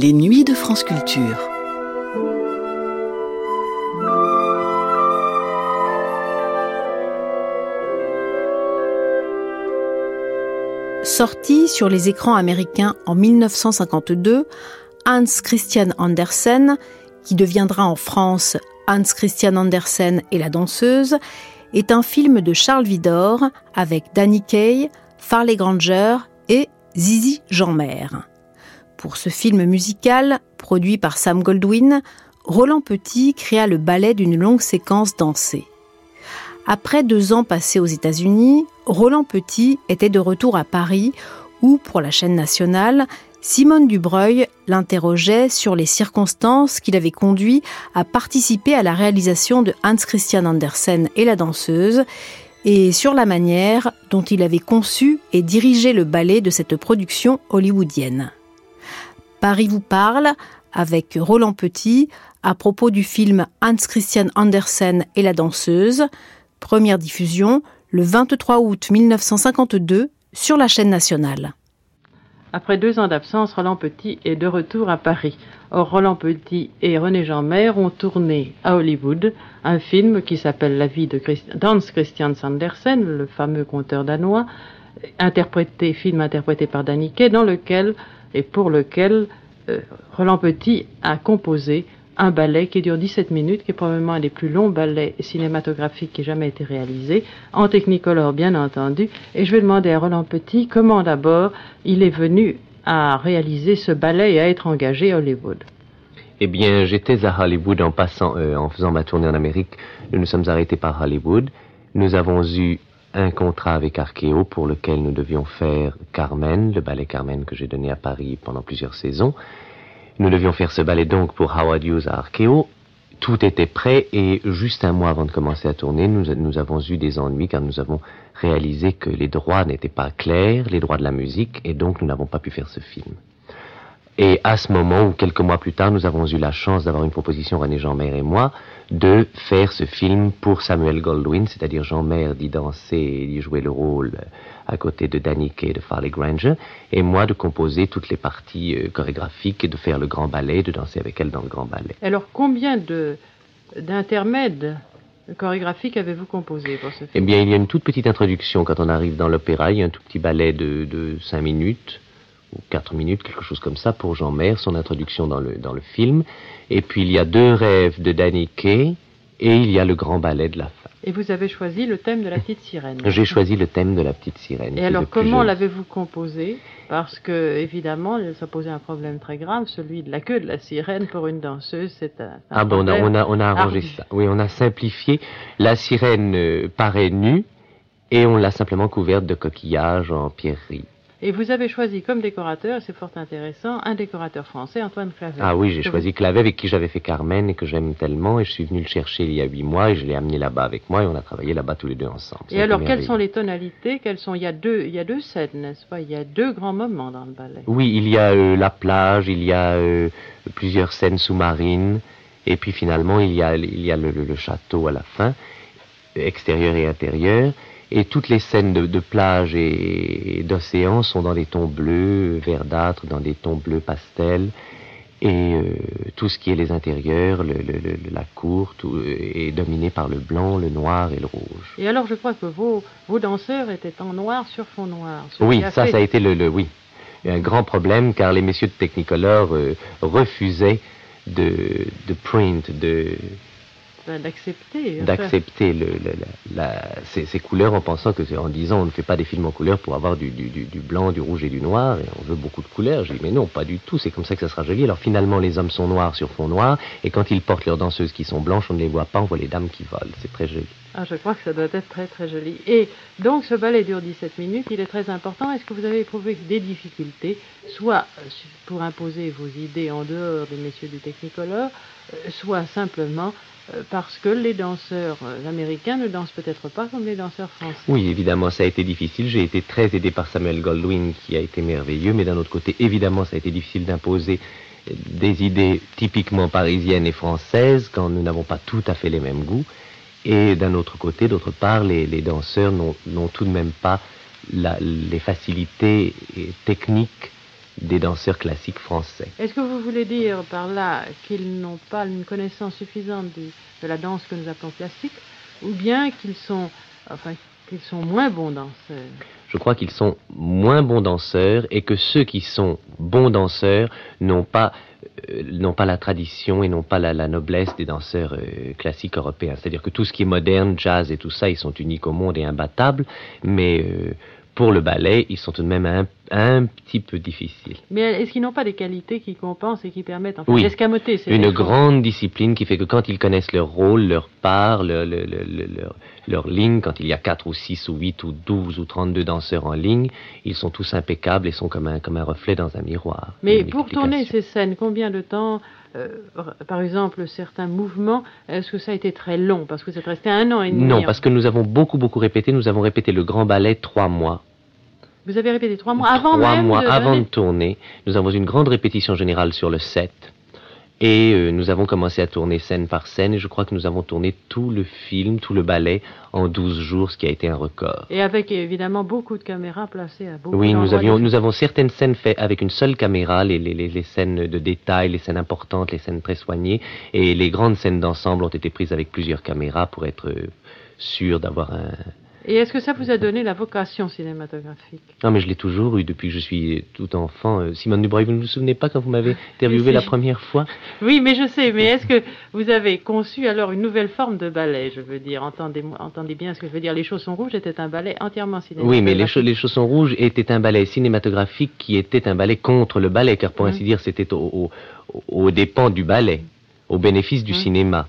Les nuits de France Culture. Sorti sur les écrans américains en 1952, Hans Christian Andersen, qui deviendra en France Hans Christian Andersen et la danseuse, est un film de Charles Vidor avec Danny Kaye, Farley Granger et Zizi Jeanmaire. Pour ce film musical, produit par Sam Goldwyn, Roland Petit créa le ballet d'une longue séquence dansée. Après deux ans passés aux États-Unis, Roland Petit était de retour à Paris où, pour la chaîne nationale, Simone Dubreuil l'interrogeait sur les circonstances qui l'avaient conduit à participer à la réalisation de Hans Christian Andersen et la danseuse, et sur la manière dont il avait conçu et dirigé le ballet de cette production hollywoodienne. Paris vous parle avec Roland Petit à propos du film Hans Christian Andersen et la danseuse, première diffusion le 23 août 1952 sur la chaîne nationale. Après deux ans d'absence, Roland Petit est de retour à Paris. Or, Roland Petit et René Jean-Mer ont tourné à Hollywood un film qui s'appelle La vie de Hans Christian Sandersen, le fameux conteur danois, interprété, film interprété par Danny dans lequel et pour lequel euh, Roland Petit a composé un ballet qui dure 17 minutes, qui est probablement un des plus longs ballets cinématographiques qui ait jamais été réalisé, en technicolor bien entendu. Et je vais demander à Roland Petit comment d'abord il est venu à réaliser ce ballet et à être engagé à Hollywood. Eh bien, j'étais à Hollywood en passant, euh, en faisant ma tournée en Amérique. Nous nous sommes arrêtés par Hollywood. Nous avons eu un contrat avec Arkeo pour lequel nous devions faire Carmen, le ballet Carmen que j'ai donné à Paris pendant plusieurs saisons. Nous devions faire ce ballet donc pour Howard Hughes à Arkeo. Tout était prêt et juste un mois avant de commencer à tourner, nous avons eu des ennuis car nous avons réalisé que les droits n'étaient pas clairs, les droits de la musique, et donc nous n'avons pas pu faire ce film. Et à ce moment, ou quelques mois plus tard, nous avons eu la chance d'avoir une proposition, René Jean-Mer et moi, de faire ce film pour Samuel Goldwyn, c'est-à-dire Jean-Mer d'y danser et d'y jouer le rôle à côté de Danny Kaye et de Farley Granger, et moi de composer toutes les parties euh, chorégraphiques et de faire le grand ballet, de danser avec elle dans le grand ballet. Alors combien de d'intermèdes chorégraphiques avez-vous composé pour ce film? Eh bien, il y a une toute petite introduction. Quand on arrive dans l'opéra, il y a un tout petit ballet de, de 5 minutes ou quatre minutes, quelque chose comme ça, pour Jean Mer, son introduction dans le, dans le film. Et puis il y a deux rêves de Danny Kay et il y a le grand ballet de la fin. Et vous avez choisi le thème de la petite sirène. J'ai choisi le thème de la petite sirène. Et alors comment l'avez-vous composé? Parce que évidemment, ça posait un problème très grave, celui de la queue de la sirène pour une danseuse. C'est un, ah bon, on a, on a, on a arrangé ça. Oui, on a simplifié. La sirène euh, paraît nue et on l'a simplement couverte de coquillages en pierrerie. Et vous avez choisi comme décorateur, c'est fort intéressant, un décorateur français, Antoine Clavet. Ah oui, j'ai choisi Clavet avec qui j'avais fait Carmen et que j'aime tellement. Et je suis venu le chercher il y a huit mois et je l'ai amené là-bas avec moi et on a travaillé là-bas tous les deux ensemble. Et alors, quelles sont les tonalités? Quelles sont? Il y a deux, il y a deux scènes, n'est-ce pas? Il y a deux grands moments dans le ballet. Oui, il y a euh, la plage, il y a euh, plusieurs scènes sous-marines et puis finalement il y a, il y a le château à la fin, extérieur et intérieur. Et toutes les scènes de, plage et, d'océan sont dans des tons bleus, verdâtres, dans des tons bleus pastels. Et euh, tout ce qui est les intérieurs, la cour, tout, est dominé par le blanc, le noir et le rouge. Et alors, je crois que vos, vos danseurs étaient en noir sur fond noir. Oui, ça, ça a été le, le, oui, un grand problème car les messieurs de Technicolor euh, refusaient de, de print, de d'accepter. D'accepter ces, couleurs en pensant que, en disant on ne fait pas des films en couleurs pour avoir du, blanc, du rouge et du noir, et on veut beaucoup de couleurs. J'ai dit mais non, pas du tout, c'est comme ça que ça sera joli. Alors finalement, les hommes sont noirs sur fond noir, et quand ils portent leurs danseuses qui sont blanches, on ne les voit pas, on voit les dames qui volent. C'est très joli. Ah, je crois que ça doit être très très joli. Et donc ce ballet dure 17 minutes, il est très important. Est-ce que vous avez éprouvé des difficultés, soit pour imposer vos idées en dehors des messieurs du Technicolor, euh, soit simplement euh, parce que les danseurs euh, américains ne dansent peut-être pas comme les danseurs français. Oui, évidemment, ça a été difficile. J'ai été très aidé par Samuel Goldwyn, qui a été merveilleux, mais d'un autre côté, évidemment, ça a été difficile d'imposer euh, des idées typiquement parisiennes et françaises quand nous n'avons pas tout à fait les mêmes goûts. Et d'un autre côté, d'autre part, les, danseurs n'ont tout de même pas les facilités techniques des danseurs classiques français. Est-ce que vous voulez dire par là qu'ils n'ont pas une connaissance suffisante de la danse que nous appelons classique, ou bien qu'ils sont, enfin, qu'ils sont moins bons danseurs? Je crois qu'ils sont moins bons danseurs et que ceux qui sont bons danseurs n'ont pas euh, n'ont pas la tradition et n'ont pas la, noblesse des danseurs euh, classiques européens. C'est-à-dire que tout ce qui est moderne, jazz et tout ça, ils sont uniques au monde et imbattables, mais euh, pour le ballet, ils sont tout de même un, un petit peu difficiles. Mais est-ce qu'ils n'ont pas des qualités qui compensent et qui permettent enfin, oui, d'escamoter Une grande discipline qui fait que quand ils connaissent leur rôle, leur part, leur, leur, leur, ligne, quand il y a 4 ou 6 ou 8 ou 12 ou 32 danseurs en ligne, ils sont tous impeccables et sont comme un, comme un reflet dans un miroir. Mais pour tourner ces scènes, combien de temps euh, par exemple, certains mouvements, est-ce que ça a été très long? Parce que c'est resté un an et demi. Non, parce que nous avons beaucoup, beaucoup répété. Nous avons répété le grand ballet trois mois. Vous avez répété trois mois avant trois même mois avant de tourner. Nous avons une grande répétition générale sur le set. Et euh, nous avons commencé à tourner scène par scène et je crois que nous avons tourné tout le film, tout le ballet en 12 jours, ce qui a été un record. Et avec évidemment beaucoup de caméras placées à beaucoup Oui, nous, avions, nous avons certaines scènes faites avec une seule caméra, les, les, les, scènes de détail, les scènes importantes, les scènes très soignées, et les grandes scènes d'ensemble ont été prises avec plusieurs caméras pour être euh, sûr d'avoir un, et est-ce que ça vous a donné la vocation cinématographique? Non, mais je l'ai toujours eu depuis que je suis tout enfant. Euh, Simone Dubreuil, vous ne vous souvenez pas quand vous m'avez interviewé la première fois? Oui, mais je sais. Mais est-ce que vous avez conçu alors une nouvelle forme de ballet Je veux dire, entendez, entendez bien ce que je veux dire. Les Chaussons Rouges était un ballet entièrement cinématographique. Oui, mais les, les Chaussons Rouges était un ballet cinématographique qui était un ballet contre le ballet, car pour mmh. ainsi dire, c'était au, au, au, dépens du ballet, au bénéfice du mmh. cinéma.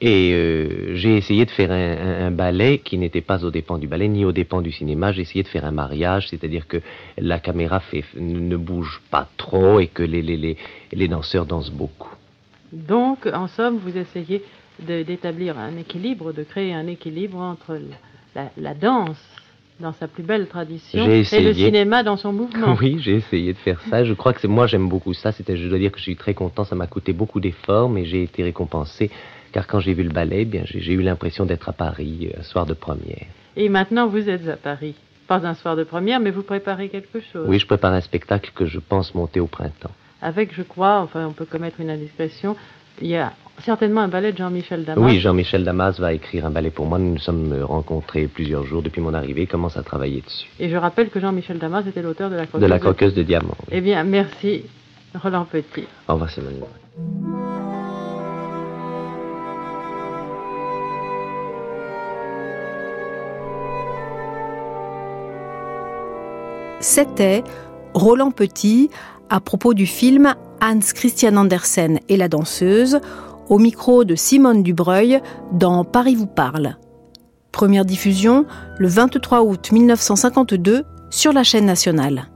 Et euh, j'ai essayé de faire un, ballet qui n'était pas au dépens du ballet ni au dépens du cinéma. J'ai essayé de faire un mariage, c'est-à-dire que la caméra fait, ne bouge pas trop et que les, les, les, danseurs dansent beaucoup. Donc, en somme, vous essayez d'établir un équilibre, de créer un équilibre entre la, la danse dans sa plus belle tradition et le cinéma dans son mouvement. Oui, j'ai essayé de faire ça. Je crois que moi j'aime beaucoup ça. C'était, je dois dire que je suis très content. Ça m'a coûté beaucoup d'efforts, mais j'ai été récompensé car quand j'ai vu le ballet, bien, j'ai eu l'impression d'être à Paris, un soir de première. Et maintenant, vous êtes à Paris. Pas un soir de première, mais vous préparez quelque chose. Oui, je prépare un spectacle que je pense monter au printemps. Avec, je crois, enfin, on peut commettre une indiscrétion, il y a certainement un ballet de Jean-Michel Damas. Oui, Jean-Michel Damas va écrire un ballet pour moi. Nous nous sommes rencontrés plusieurs jours depuis mon arrivée. Il commence à travailler dessus. Et je rappelle que Jean-Michel Damas était l'auteur de la croqueuse de la croqueuse de, diamant. Eh bien, merci, Roland Petit. Au revoir, Simone. C'était Roland Petit à propos du film Hans Christian Andersen et la danseuse au micro de Simone Dubreuil dans Paris vous parle. Première diffusion le 23 août 1952 sur la chaîne nationale.